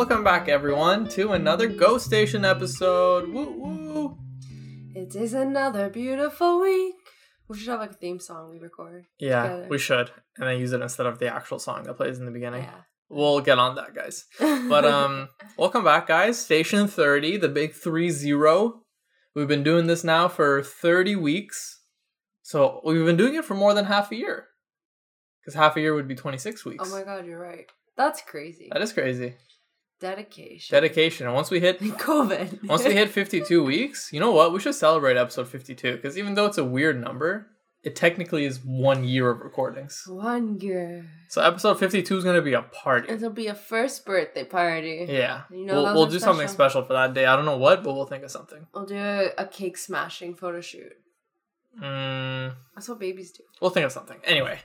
Welcome back, everyone, to another Ghost Station episode. Woo woo! It is another beautiful week. We should have like a theme song we record. Yeah, together. we should, and then use it instead of the actual song that plays in the beginning. Yeah. We'll get on that, guys. But um, welcome back, guys. Station thirty, the big three zero. We've been doing this now for thirty weeks, so we've been doing it for more than half a year. Because half a year would be twenty six weeks. oh my god, you're right. That's crazy. That is crazy. Dedication. Dedication. And once we hit COVID. Once we hit 52 weeks, you know what? We should celebrate episode 52 because even though it's a weird number, it technically is one year of recordings. one year, So episode 52 is going to be a party. it'll be a first birthday party. Yeah. You know, we'll we'll do something special. special for that day. I don't know what, but we'll think of something. We'll do a, a cake smashing photo shoot. Mm, That's what babies do. we'll think of something. Anyway,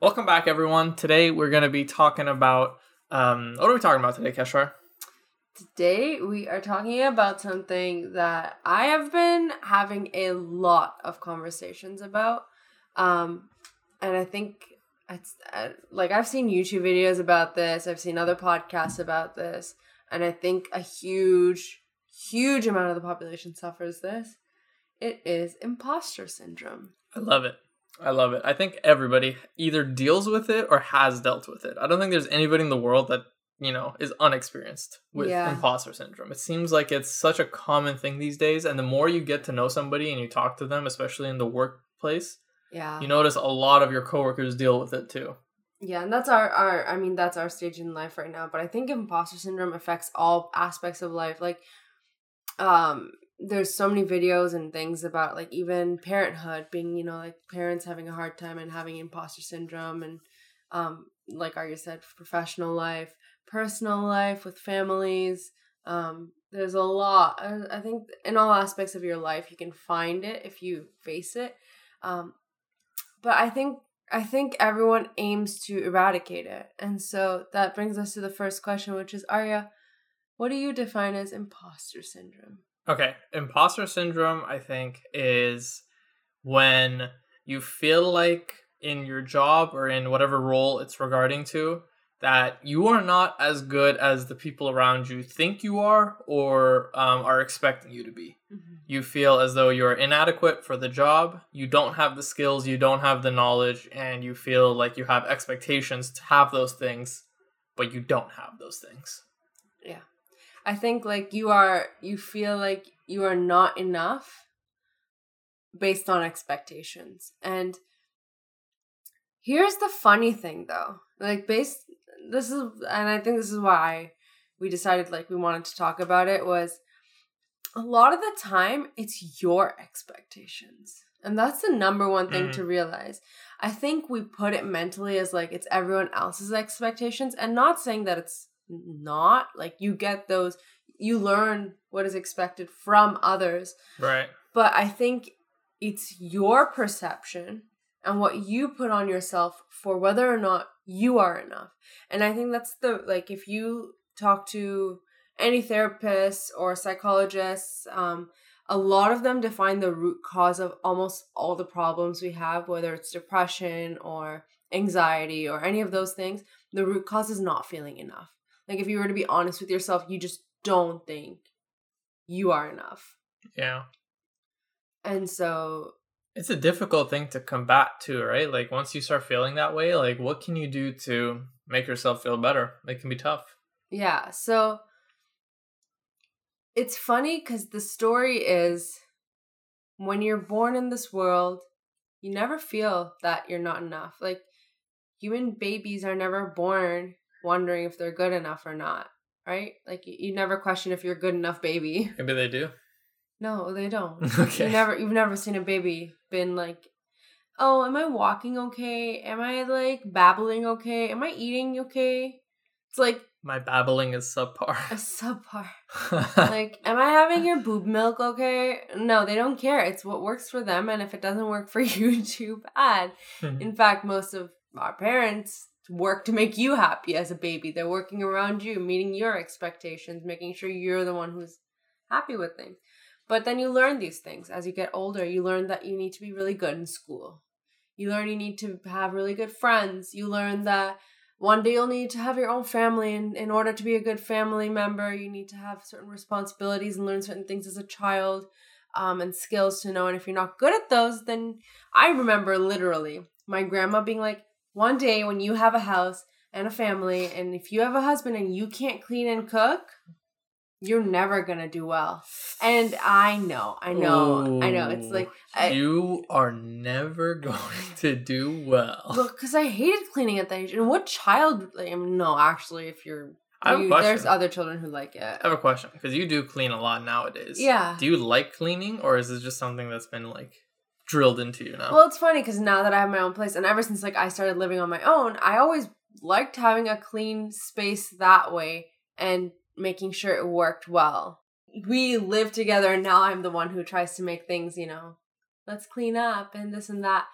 welcome back, everyone. Today we're going to be talking about. Um, what are we talking about today, Keshwar? Today we are talking about something that I have been having a lot of conversations about. Um and I think it's uh, like I've seen YouTube videos about this, I've seen other podcasts about this, and I think a huge huge amount of the population suffers this. It is imposter syndrome. I love it. I love it. I think everybody either deals with it or has dealt with it. I don't think there's anybody in the world that, you know, is unexperienced with Yeah. imposter syndrome. It seems like it's such a common thing these days. And the more you get to know somebody and you talk to them, especially in the workplace, Yeah. you notice a lot of your coworkers deal with it too. Yeah, and that's our, our I mean that's our stage in life right now. But I think imposter syndrome affects all aspects of life. Like um there's so many videos and things about like even parenthood being, you know, like parents having a hard time and having imposter syndrome and um like Arya said, professional life, personal life with families. Um there's a lot. I, I think in all aspects of your life you can find it if you face it. Um but I think I think everyone aims to eradicate it. And so that brings us to the first question, which is Arya, what do you define as imposter syndrome? Okay, imposter syndrome, I think, is when you feel like in your job or in whatever role it's regarding to that you are not as good as the people around you think you are or um, are expecting you to be. You feel as though you're inadequate for the job, you don't have the skills, you don't have the knowledge, and you feel like you have expectations to have those things, but you don't have those things. I think like you are you feel like you are not enough based on expectations. And here's the funny thing though. Like based this is and I think this is why we decided like we wanted to talk about it was a lot of the time it's your expectations. And that's the number one thing Mhm. to realize. I think we put it mentally as like it's everyone else's expectations and not saying that it's not like you get those you learn what is expected from others. Right. but i think it's your perception and what you put on yourself for whether or not you are enough. And i think that's the like if you talk to any therapists or psychologists um a lot of them define the root cause of almost all the problems we have whether it's depression or anxiety or any of those things. The root cause is not feeling enough like if you were to be honest with yourself you just don't think you are enough Yeah. and so it's a difficult thing to combat too, right? Like once you start feeling that way, like what can you do to make yourself feel better? It can be tough. Yeah, so it's funny because the story is when you're born in this world, you never feel that you're not enough. Like human babies are never born wondering if they're good enough or not, right? Like you, you never question if you're a good enough baby. Maybe they do. No, they don't. okay. You never you've never seen a baby been like, "Oh, am I walking okay? Am I like babbling okay? Am I eating okay?" It's like My babbling is a subpar. subpar. like, am I having your boob milk okay? No, they don't care. It's what works for them, and if it doesn't work for you, too bad. Hmm. In fact, most of our parents work to make you happy as a baby. They're working around you, meeting your expectations, making sure you're the one who's happy with things. But then you learn these things as you get older. You learn that you need to be really good in school. You learn you need to have really good friends. You learn that one day you'll need to have your own family and in order to be a good family member you need to have certain responsibilities and learn certain things as a child um, and skills to know and if you're not good at those then i remember literally my grandma being like one day when you have a house and a family and if you have a husband and you can't clean and cook you're never gonna do well and i know i know i know it's like I, you are never going to do well. Look, because I hated cleaning at that age. And what child? Like, I mean, no, actually, if you're, I have a question. there's other children who like it. I have a question because you do clean a lot nowadays. Yeah. Do you like cleaning, or is it just something that's been like drilled into you now? Well, it's funny because now that I have my own place, and ever since like I started living on my own, I always liked having a clean space that way and making sure it worked well. We live together, and now I'm the one who tries to make things, you know, let's clean up and this and that.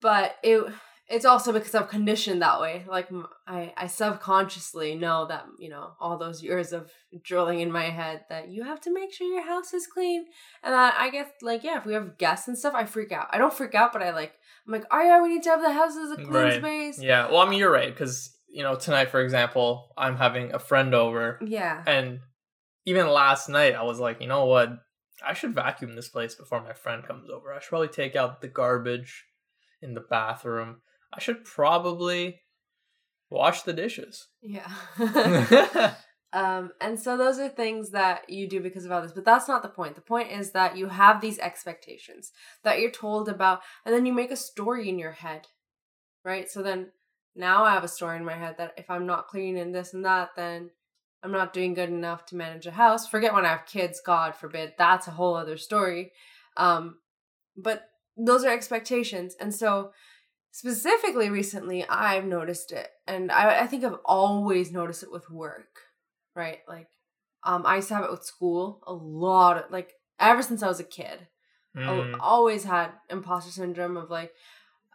But it it's also because I'm conditioned that way. Like I, I subconsciously know that you know all those years of drilling in my head that you have to make sure your house is clean. And I, I guess like yeah, if we have guests and stuff, I freak out. I don't freak out, but I like I'm like, oh yeah, we need to have the house as a clean Right. space. yeah. Well, I mean, you're right because you know tonight, for example, I'm having a friend over, Yeah. and even last night, I was like, you know what? I should vacuum this place before my friend comes over. I should probably take out the garbage in the bathroom. I should probably wash the dishes. Yeah. Um, and so those are things that you do because of others, but that's not the point. The point is that you have these expectations that you're told about, and then you make a story in your head, right? So then now I have a story in my head that if I'm not clean and this and that, then I'm not doing good enough to manage a house. Forget when I have kids, God forbid. That's a whole other story. Um, but those are expectations. And so specifically recently, I've noticed it. And I, I think I've always noticed it with work right? Like, um, I used to have it with school a lot, of, like ever since I was a kid. I Mm. always had imposter syndrome of like,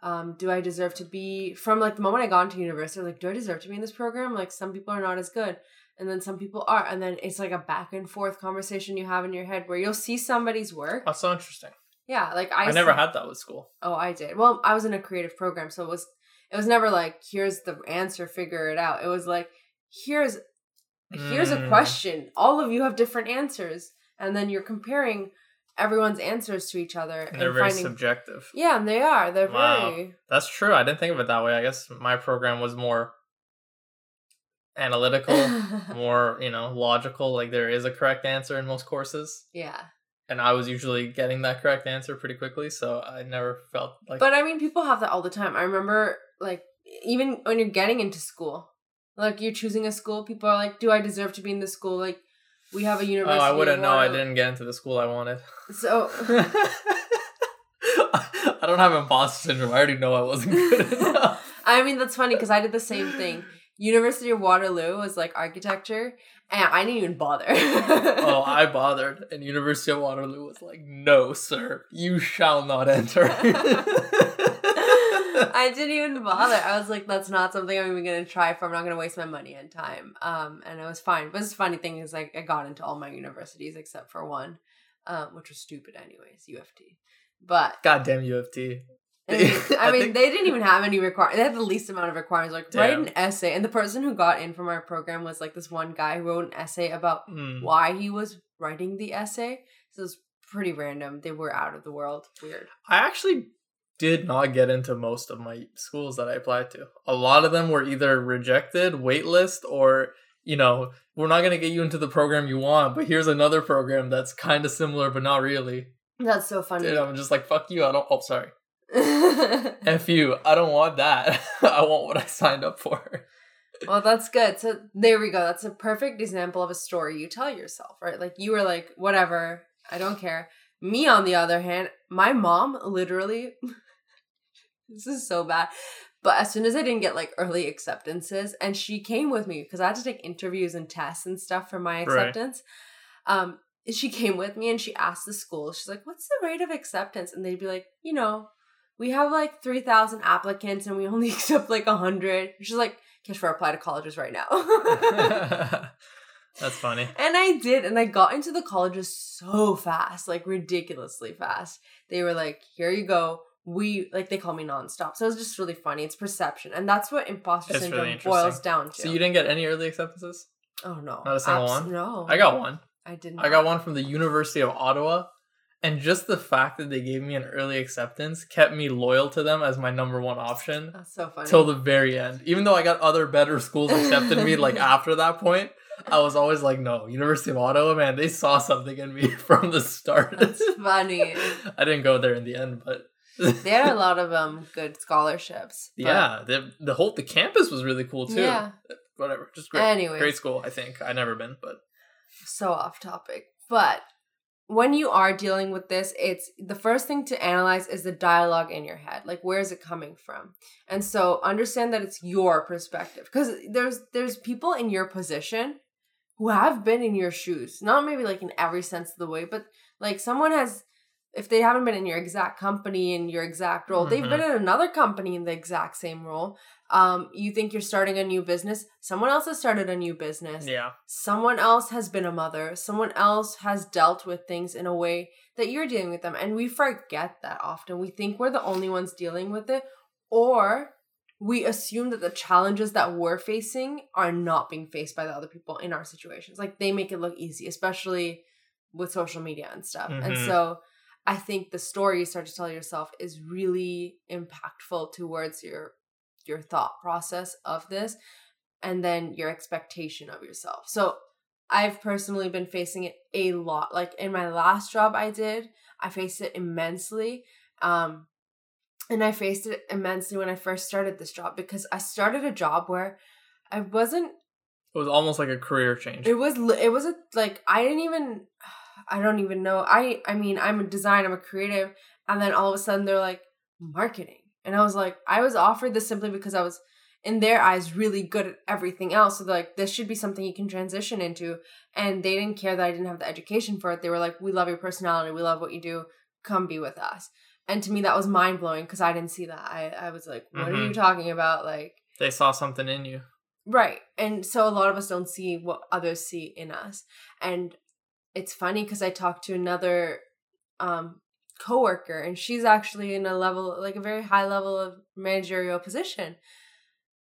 um, do I deserve to be from like the moment I got into university, like, do I deserve to be in this program? Like, some people are not as good, and then some people are, and then it's like a back and forth conversation you have in your head where you'll see somebody's work. That's so interesting. Yeah, like I, I never had that with school. Oh, I did. Well, I was in a creative program, so it was it was never like here's the answer, figure it out. It was like here's here's a Mm. question. All of you have different answers, and then you're comparing everyone's answers to each other And and, they're very finding. subjective. yeah, and they are. They're Wow. very. That's true. I didn't think of it that way. I guess my program was more analytical, more, you know, logical. Like there is a correct answer in most courses. yeah, And I was usually getting that correct answer pretty quickly. So I never felt like. but I mean, people have that all the time. I remember, like, even when you're getting into school, like you're choosing a school, people are like, "Do I deserve to be in this school?" Like, we have a university. oh. I wouldn't know. I didn't get into the school I wanted. So I don't have imposter syndrome. I already know I wasn't good enough. I mean, that's funny because I did the same thing. University of Waterloo was like architecture, and I didn't even bother. oh, I bothered, and University of Waterloo was like, "No, sir, you shall not enter." I didn't even bother. I was like, that's not something I'm even gonna try for. I'm not gonna waste my money and time. Um, and it was fine. But the funny thing is, like, I got into all my universities except for one, um, which was stupid, anyways, UofT. But Goddamn UofT. I mean, I mean think- they didn't even have any requirements. They had the least amount of requirements. Like, write Damn. an essay. And the person who got in from our program was like this one guy who wrote an essay about Mm. why he was writing the essay. So it was pretty random. They were out of the world. Weird. I actually did not get into most of my schools that I applied to. A lot of them were either rejected, waitlist, or you know, we're not gonna get you into the program you want, but here's another program that's kind of similar but not really. That's so funny. And I'm just like, fuck you. I don't. Oh, sorry. F you. I don't want that. I want what I signed up for. well, that's good. So there we go. That's a perfect example of a story you tell yourself, right? Like you were like, whatever, I don't care. Me, on the other hand, my mom literally, this is so bad. But as soon as I didn't get like early acceptances, and she came with me because I had to take interviews and tests and stuff for my Right. acceptance. Um, she came with me and she asked the school, she's like, What's the rate of acceptance? And they'd be like, You know, we have like 3,000 applicants and we only accept like 100. She's like, Guess for apply to colleges right now. that's funny. And I did, and I got into the colleges so fast, like ridiculously fast. They were like, here you go, we like they call me nonstop. So it's just really funny. It's perception, and that's what imposter It's syndrome really boils down to. So you didn't get any early acceptances? oh no, Not a single Abs- one? No, I got one. I didn't. I got one from the University of Ottawa. And just the fact that they gave me an early acceptance kept me loyal to them as my number one option That's so funny. till the very end. Even though I got other better schools accepted me like after that point, I was always like, no, University of Ottawa, man, they saw something in me from the start. That's funny. I didn't go there in the end, but They had a lot of um good scholarships. yeah, the the whole the campus was really cool too. Yeah. Whatever, just great. Anyway, Great school, I think. I've never been, but so off topic. But when you are dealing with this, it's the first thing to analyze is the dialogue in your head. Like where is it coming from? And so understand that it's your perspective because there's there's people in your position who have been in your shoes. Not maybe like in every sense of the way, but like someone has if they haven't been in your exact company in your exact role, they've Mhm. been in another company in the exact same role. Um, you think you're starting a new business, someone else has started a new business yeah. someone else has been a mother someone else has dealt with things in a way that you're dealing with them and we forget that often we think we're the only ones dealing with it or we assume that the challenges that we're facing are not being faced by the other people in our situations like they make it look easy especially with social media and stuff and Mhm. so i think the story you start to tell yourself is really impactful towards your your thought process of this and then your expectation of yourself. So I've personally been facing it a lot. Like in my last job I did, I faced it immensely. Um and I faced it immensely when I first started this job because I started a job where I wasn't It was almost like a career change. it was it was a like I didn't even I don't even know. I I mean, I'm a design, I'm a creative, and then all of a sudden they're like marketing. And I was like I was offered this simply because I was in their eyes really good at everything else. So they're like this should be something you can transition into. And they didn't care that I didn't have the education for it. They were like we love your personality, we love what you do. Come be with us. And to me that was mind-blowing because I didn't see that. I I was like what are Mhm. you talking about like They saw something in you. Right. And so a lot of us don't see what others see in us. And it's funny because I talked to another um coworker and she's actually in a level like a very high level of managerial position.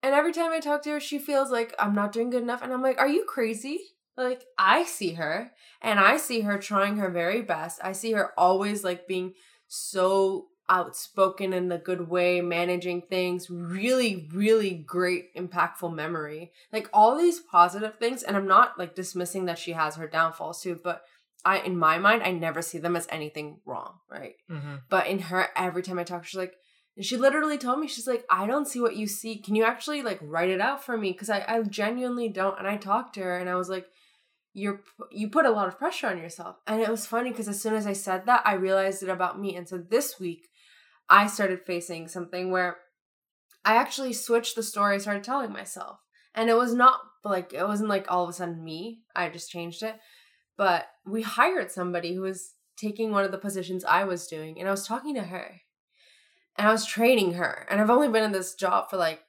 And every time I talk to her, she feels like I'm not doing good enough. And I'm like, Are you crazy? Like, I see her and I see her trying her very best. I see her always like being so outspoken in the good way, managing things, really, really great, impactful memory. Like all these positive things. And I'm not like dismissing that she has her downfalls too, but I, in my mind, I never see them as anything wrong, right? Mm-hmm. But in her, every time I talk, she's like, and she literally told me, she's like, I don't see what you see. Can you actually like write it out for me? Because I, I genuinely don't. And I talked to her and I was like, you're you put a lot of pressure on yourself. And it was funny because as soon as I said that, I realized it about me. And so this week, I started facing something where I actually switched the story I started telling myself. And it was not like it wasn't like all of a sudden me. I just changed it. But we hired somebody who was taking one of the positions I was doing, and I was talking to her. And I was training her. And I've only been in this job for like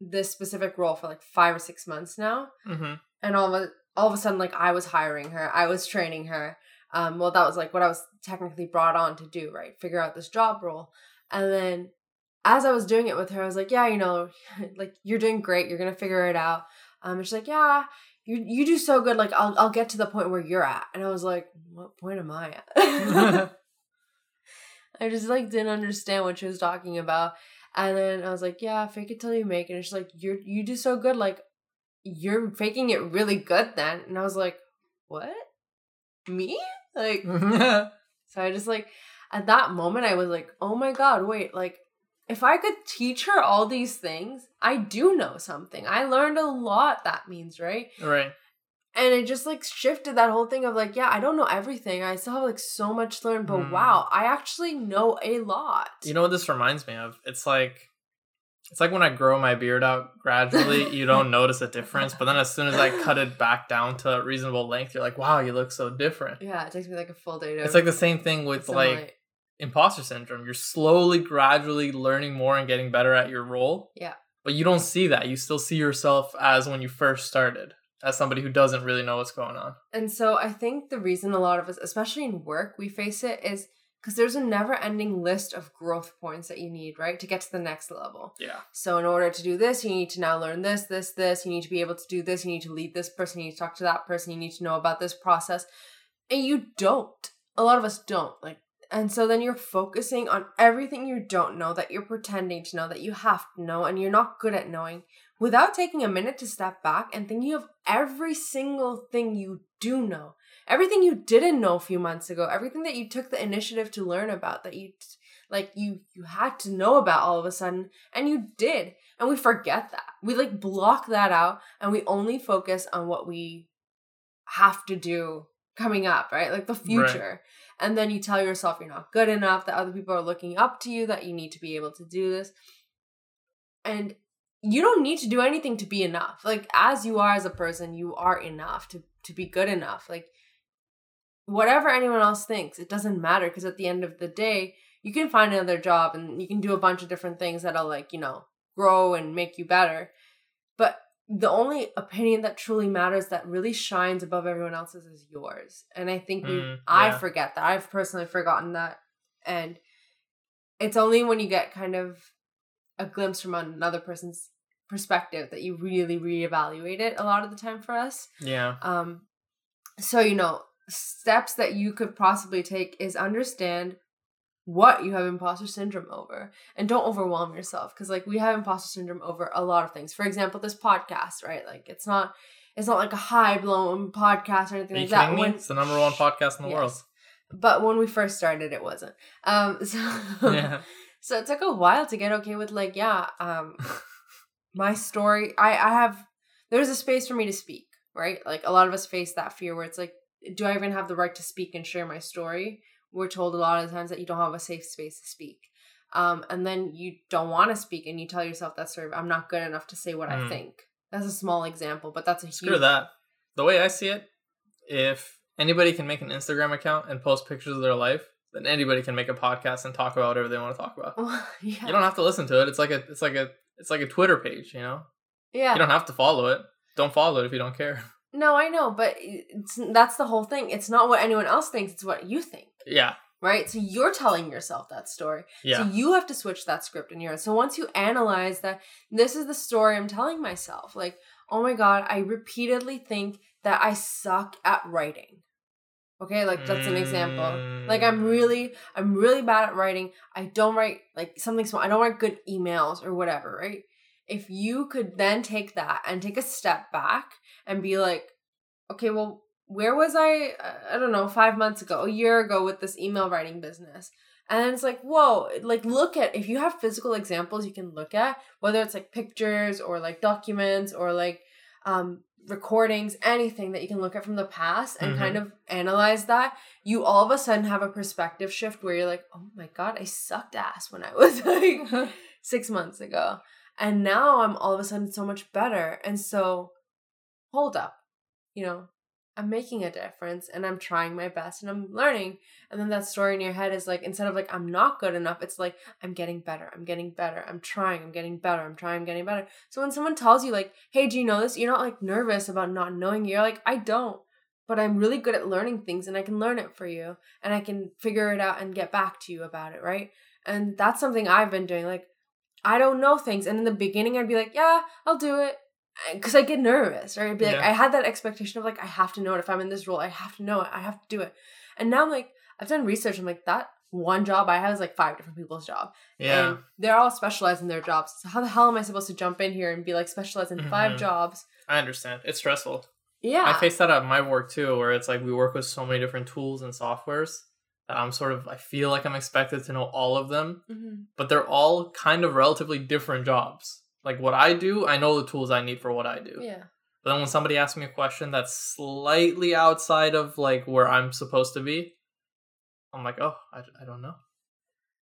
this specific role for like five or six months now. Mm-hmm. And all of a all of a sudden, like I was hiring her, I was training her. Um, well, that was like what I was technically brought on to do, right? Figure out this job role. And then as I was doing it with her, I was like, yeah, you know, like you're doing great. You're gonna figure it out. Um, and she's like, yeah, you you do so good. Like I'll I'll get to the point where you're at. And I was like, what point am I at? I just like didn't understand what she was talking about. And then I was like, yeah, fake it till you make it. And she's like, you're you do so good. Like you're faking it really good then. And I was like, what? Me? Like so I just like at that moment I was like, "Oh my god, wait, like if I could teach her all these things, I do know something. I learned a lot that means, right?" right. And it just like shifted that whole thing of like, yeah, I don't know everything. I still have like so much to learn, but Mm. wow, I actually know a lot. You know what this reminds me of? It's like it's like when I grow my beard out gradually, you don't notice a difference, but then as soon as I cut it back down to a reasonable length, you're like, "Wow, you look so different." yeah, it takes me like a full day to It's like the same thing with assimilate. like imposter syndrome. You're slowly, gradually learning more and getting better at your role. Yeah. But you don't see that. You still see yourself as when you first started, as somebody who doesn't really know what's going on. And so I think the reason a lot of us, especially in work, we face it is because there's a never ending list of growth points that you need, right, to get to the next level. Yeah. So, in order to do this, you need to now learn this, this, this. You need to be able to do this. You need to lead this person. You need to talk to that person. You need to know about this process. And you don't. A lot of us don't. Like, and so then you're focusing on everything you don't know that you're pretending to know that you have to know and you're not good at knowing without taking a minute to step back and thinking of every single thing you do know everything you didn't know a few months ago, everything that you took the initiative to learn about that you like you you had to know about all of a sudden and you did. And we forget that. We like block that out and we only focus on what we have to do coming up, right? Like the future. Right. And then you tell yourself you're not good enough, that other people are looking up to you, that you need to be able to do this. And you don't need to do anything to be enough. Like as you are as a person, you are enough to to be good enough. Like whatever anyone else thinks, it doesn't matter because at the end of the day, you can find another job and you can do a bunch of different things that'll like, you know, grow and make you better. But the only opinion that truly matters that really shines above everyone else's is yours. And I think we mm, yeah. I forget that. I've personally forgotten that. And it's only when you get kind of a glimpse from another person's perspective that you really reevaluate it a lot of the time for us. Yeah. Um so you know, steps that you could possibly take is understand what you have imposter syndrome over and don't overwhelm yourself because like we have imposter syndrome over a lot of things. For example this podcast right? Like it's not it's not like a high blown podcast or anything like that. when, it's the number one podcast in the yes. world but when we first started it wasn't. Um so yeah. so it took a while to get okay with like yeah um my story i i have there's a space for me to speak right like a lot of us face that fear where it's like do I even have the right to speak and share my story? We're told a lot of times that you don't have a safe space to speak. Um, and then you don't want to speak and you tell yourself that sort of I'm not good enough to say what mm. I think. That's a small example, but that's a Screw huge... that. The way I see it, if anybody can make an Instagram account and post pictures of their life, then anybody can make a podcast and talk about whatever they want to talk about. yeah. You don't have to listen to it. It's like a it's like a it's like a Twitter page, you know? Yeah. You don't have to follow it. Don't follow it if you don't care. No, I know, but that's the whole thing. It's not what anyone else thinks, it's what you think. Yeah. Right? So you're telling yourself that story. Yeah. So you have to switch that script in your head. So once you analyze that, this is the story I'm telling myself. Like, oh my God, I repeatedly think that I suck at writing. Okay, like that's an example. Like I'm really, I'm really bad at writing. I don't write like something small. I don't write good emails or whatever, right? If you could then take that and take a step back and be like, okay, well, where was I? Uh, I don't know, five months ago, a year ago with this email writing business. And it's like, whoa, like look at if you have physical examples you can look at, whether it's like pictures or like documents or like um recordings, anything that you can look at from the past and mm-hmm. kind of analyze that, you all of a sudden have a perspective shift where you're like, oh my god, I sucked ass when I was like six months ago. And now I'm all of a sudden so much better. And so hold up, you know, I'm making a difference and I'm trying my best and I'm learning. And then that story in your head is like, instead of like, I'm not good enough, it's like, I'm getting better, I'm getting better, I'm trying, I'm getting better, I'm trying, I'm getting better. So when someone tells you, like, hey, do you know this? You're not like nervous about not knowing. You're like, I don't, but I'm really good at learning things and I can learn it for you and I can figure it out and get back to you about it, right? And that's something I've been doing. Like, I don't know things. And in the beginning, I'd be like, yeah, I'll do it because I get nervous, right? I'd be like, yeah. I had that expectation of like, I have to know it. If I'm in this role, I have to know it. I have to do it. And now I'm like, I've done research. I'm like, that one job I have is like five different people's job. Yeah. And they're all specialized in their jobs. So how the hell am I supposed to jump in here and be like specialized in mm-hmm. five jobs? I understand. It's stressful. Yeah. I face that at my work too, where it's like we work with so many different tools and softwares that I'm sort of I feel like I'm expected to know all of them, mm-hmm. but they're all kind of relatively different jobs. Like what I do, I know the tools I need for what I do. Yeah. But then when somebody asks me a question that's slightly outside of like where I'm supposed to be, I'm like, oh, I, I don't know.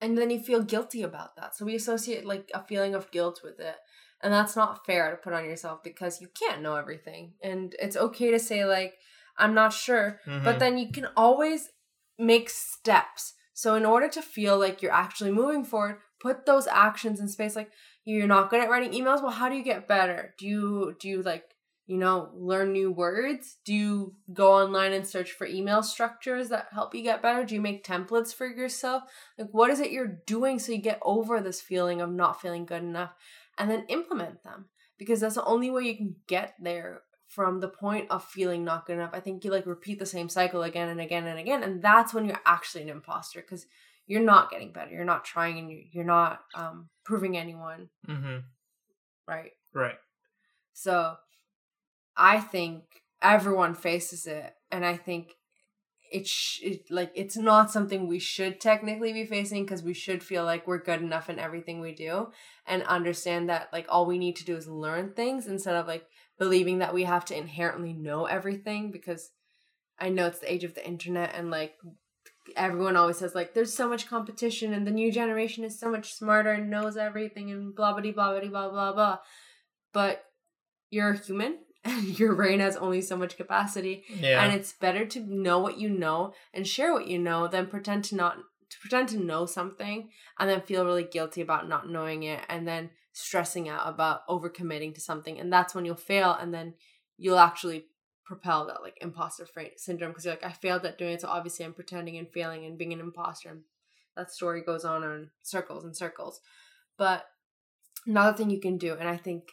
And then you feel guilty about that. So we associate like a feeling of guilt with it. And that's not fair to put on yourself because you can't know everything. And it's okay to say, like, I'm not sure. Mm-hmm. But then you can always make steps. So in order to feel like you're actually moving forward, put those actions in space. Like, you're not good at writing emails well how do you get better do you do you like you know, learn new words? Do you go online and search for email structures that help you get better? Do you make templates for yourself? Like, what is it you're doing so you get over this feeling of not feeling good enough and then implement them? Because that's the only way you can get there from the point of feeling not good enough. I think you like repeat the same cycle again and again and again. And that's when you're actually an imposter because you're not getting better. You're not trying and you're not um, proving anyone. Mm-hmm. Right. Right. So I think everyone faces it, and I think it's sh- it, like it's not something we should technically be facing because we should feel like we're good enough in everything we do and understand that like all we need to do is learn things instead of like believing that we have to inherently know everything because I know it's the age of the internet and like everyone always says like there's so much competition and the new generation is so much smarter and knows everything and blah blah blah blah blah blah blah. But you're a human and your brain has only so much capacity. Yeah. and it's better to know what you know and share what you know than pretend to not to pretend to know something and then feel really guilty about not knowing it and then stressing out about overcommitting to something. And that's when you'll fail and then you'll actually propel that like imposter syndrome because you're like I failed at doing it so obviously I'm pretending and failing and being an imposter and that story goes on in circles and circles but another thing you can do and I think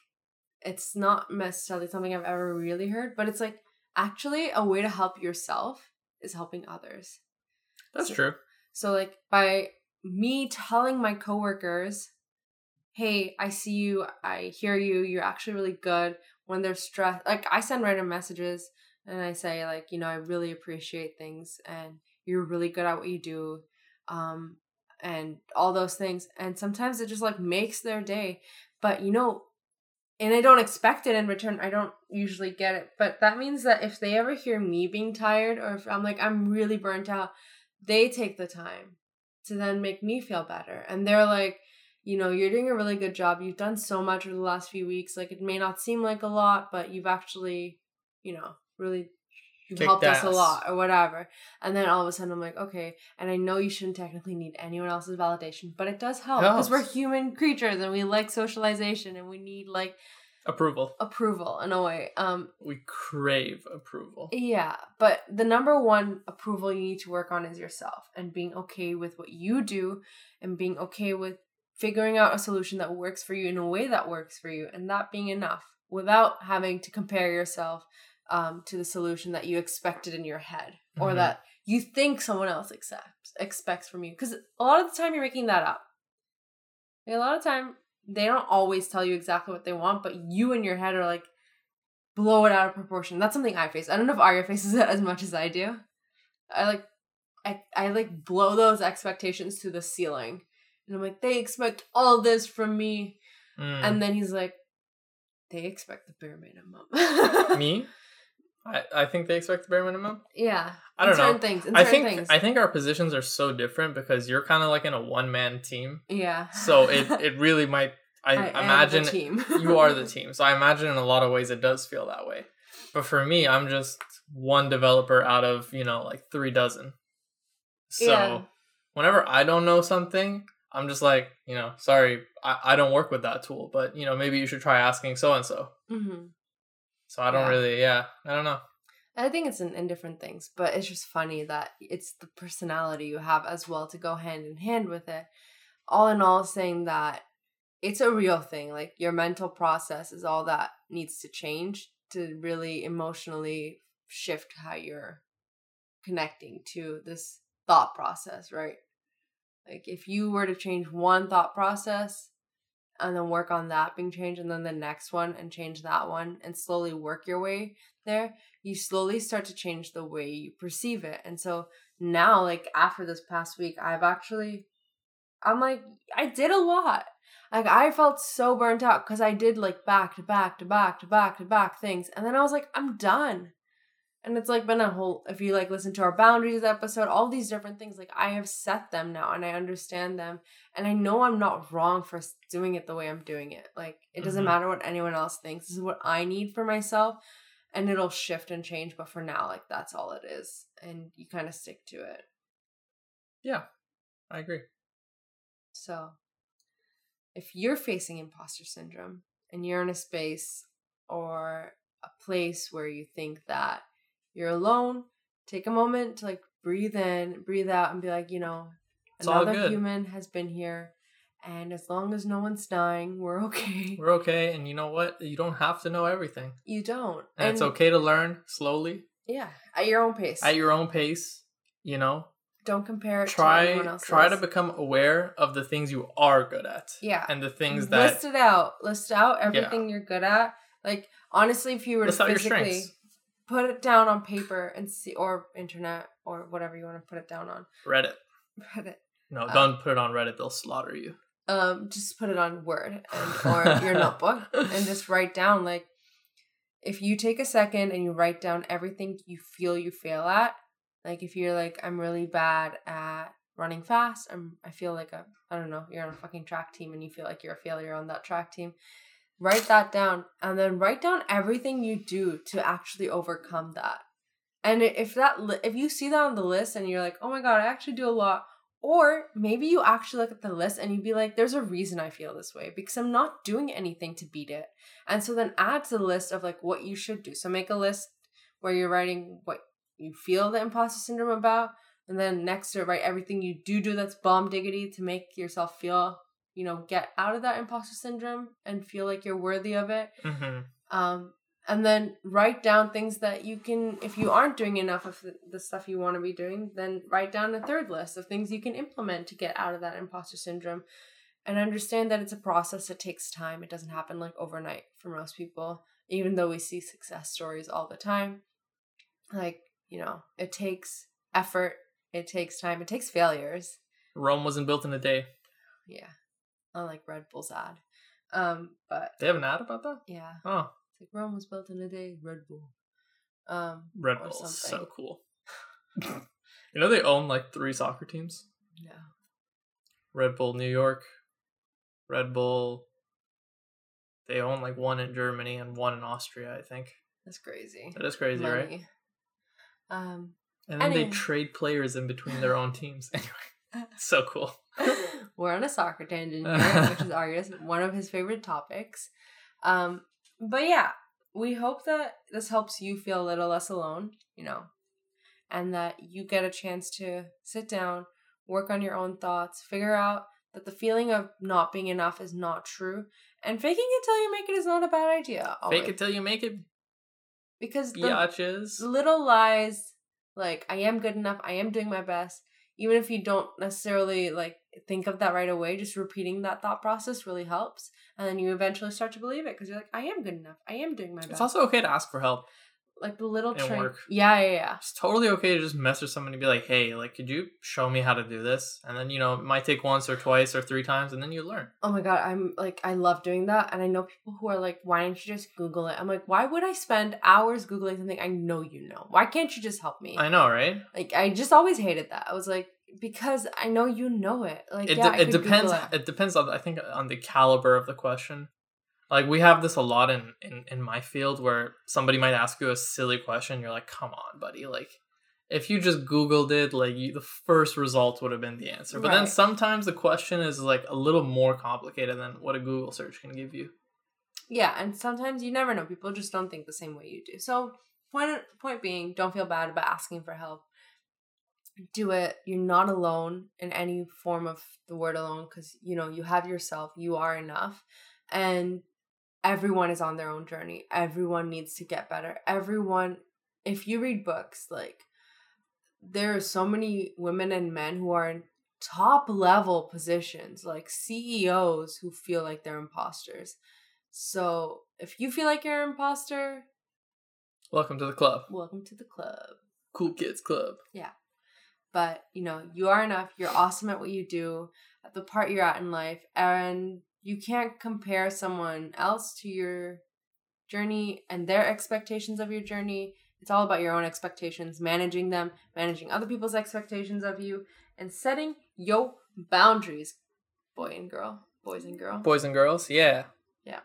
it's not necessarily something I've ever really heard, but it's like actually a way to help yourself is helping others. That's So- true. So like by me telling my coworkers, "Hey, I see you, I hear you, you're actually really good." When they're stressed, like I send random messages and I say like, you know, I really appreciate things and you're really good at what you do. Um and all those things and sometimes it just like makes their day. But you know, and I don't expect it in return. I don't usually get it. But that means that if they ever hear me being tired or if I'm like, I'm really burnt out, they take the time to then make me feel better. And they're like, you know, you're doing a really good job. You've done so much over the last few weeks. Like, it may not seem like a lot, but you've actually, you know, really. Kicked helped us a lot or whatever. And then all of a sudden I'm like, okay. And I know you shouldn't technically need anyone else's validation, but it does help because we're human creatures and we like socialization and we need like Approval. approval in a way. Um, We crave approval. yeah, but the number one approval you need to work on is yourself and being okay with what you do and being okay with figuring out a solution that works for you in a way that works for you and that being enough without having to compare yourself um, to the solution that you expected in your head or Mhm. that you think someone else accepts expects from you. Because a lot of the time you're making that up. A lot of time they don't always tell you exactly what they want but you in your head are like blow it out of proportion. That's something i face. I don't know if arya faces it as much as i do. I like i, I like blow those expectations to the ceiling and i'm like they expect all this from me Mm. and then he's like they expect the bare minimum me, I, I think they expect the bare minimum. yeah I don't know. things in I think things I think our positions are so different because you're kind of like in a one man team, yeah so it it really might. I, the imagine team. you are the team, so I imagine in a lot of ways it does feel that way. But for me, I'm just one developer out of you know like three dozen. So Yeah. whenever I don't know something, I'm just like you know sorry I, I don't work with that tool, but you know maybe you should try asking so and so. So I don't Yeah. really yeah I don't know. I think it's in, in different things, but it's just funny that it's the personality you have as well to go hand in hand with it. All in all, saying that it's a real thing. Like your mental process is all that needs to change to really emotionally shift how you're connecting to this thought process, right? Like if you were to change one thought process and then work on that being changed and then the next one and change that one and slowly work your way there, you slowly start to change the way you perceive it. And so now, like after this past week, I've actually, I'm like, I did a lot. Like I felt so burnt out because I did like back to back to back to back to back things. And then I was like, I'm done. And it's like been a whole, if you like listen to our boundaries episode, all these different things, like I have set them now and I understand them. And I know I'm not wrong for doing it the way I'm doing it. Like it doesn't Mhm. matter what anyone else thinks. This is what I need for myself and it'll shift and change but for now like that's all it is and you kind of stick to it Yeah. I agree. so if you're facing imposter syndrome and you're in a space or a place where you think that you're alone, take a moment to like breathe in, breathe out, and be like, you know, It's another human has been here. And as long as no one's dying, we're okay. We're okay, and you know what? You don't have to know everything, You don't. and, it's okay to learn slowly Yeah, at your own pace. at your own pace. You know, don't compare it to try anyone else. try to become aware of the things you are good at, Yeah. and the things that list it out. List out everything you're good at. Like honestly, if you were list to out your physically strengths. Put it down on paper and see, or internet, or whatever you want to put it down on, Reddit. Reddit. No, Uh, don't put it on Reddit. They'll slaughter you. Um, just put it on Word and or your notebook and just write down like if you take a second and you write down everything you feel you fail at. Like if you're like I'm really bad at running fast, I'm I feel like a I don't know, you're on a fucking track team and you feel like you're a failure on that track team. Write that down and then write down everything you do to actually overcome that. And if that li- if you see that on the list and you're like, "Oh my god, I actually do a lot." Or maybe you actually look at the list and you'd be like, there's a reason I feel this way because I'm not doing anything to beat it. And so then add to the list of like what you should do. So make a list where you're writing what you feel the imposter syndrome about. And then next to it, write everything you do do that's bomb diggity to make yourself feel, you know, get out of that imposter syndrome and feel like you're worthy of it. hmm Um, and then write down things that you can if you aren't doing enough of the, the stuff you want to be doing then write down a third list of things you can implement to get out of that imposter syndrome. And understand that it's a process it takes time. It doesn't happen like overnight for most people even though we see success stories all the time. Like you know it takes effort. It takes time. It takes failures. Rome wasn't built in a day. yeah unlike red bull's ad um but They have an ad about that. yeah Oh, it's like Rome was built in a day. Red Bull. Um, Red Bull is so cool. you know they own like three soccer teams. No. Red Bull New York, Red Bull. They own like one in Germany and one in Austria, I think. That's crazy. That is crazy, right? Um, And then they trade players in between their own teams. Anyway, so cool. We're on a soccer tangent here, which is Argus, one of his favorite topics. Um, but yeah, we hope that this helps you feel a little less alone, you know, and that you get a chance to sit down, work on your own thoughts, figure out that the feeling of not being enough is not true, and faking it till you make it is not a bad idea. Fake it till you make it, because the biatches. little lies like I am good enough, I am doing my best, even if you don't necessarily like think of that right away, just repeating that thought process really helps. And then you eventually start to believe it because you're like, I am good enough. I am doing my best. It's also okay to ask for help. Like the little trick. Yeah, yeah, yeah. It's totally okay to just message someone and be like, "Hey, like, could you show me how to do this?" And then you know, it might take once or twice or three times, and then you learn. Oh my god, I'm like I love doing that and I know people who are like, why don't you just Google it? I'm like, why would I spend hours Googling something I know you know? Why can't you just help me? I know, right? like I just always hated that. I was like, because I know you know it. Like it yeah, de- it depends. It. It depends on I think on the caliber of the question. Like we have this a lot in in in my field where somebody might ask you a silly question. You're like, "Come on, buddy!" Like if you just googled it, like you, the first result would have been the answer. But then sometimes the question is like a little more complicated than what a Google search can give you. Yeah, and sometimes you never know. People just don't think the same way you do. So point point being, don't feel bad about asking for help. Do it. You're not alone in any form of the word alone because you know you have yourself. You are enough, and everyone is on their own journey. Everyone needs to get better. Everyone, if you read books, like there are so many women and men who are in top level positions, like CEOs who feel like they're imposters. So if you feel like you're an imposter, Welcome to the club, welcome to the club. Cool Kids Club. Yeah. But you know, you are enough. You're awesome at what you do, at the part you're at in life, and you can't compare someone else to your journey and their expectations of your journey. It's all about your own expectations, managing them, managing other people's expectations of you, and setting your boundaries, boy and girl, boys and girl. Boys and girls, yeah. Yeah.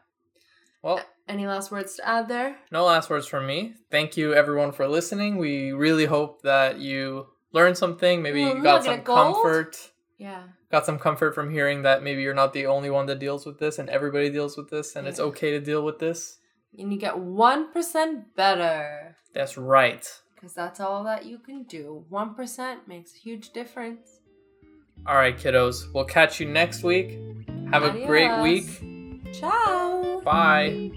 Well, Any last words to add there? no last words from me. Thank you everyone for listening. We really hope that you learned something. Maybe Ooh, you got some comfort. Yeah. Got some comfort from hearing that maybe you're not the only one that deals with this and everybody deals with this and it's okay to deal with this. And you get 1% better. That's right. Because that's all that you can do. 1% makes a huge difference. All right, kiddos. We'll catch you next week. Have a great week. Ciao. Bye.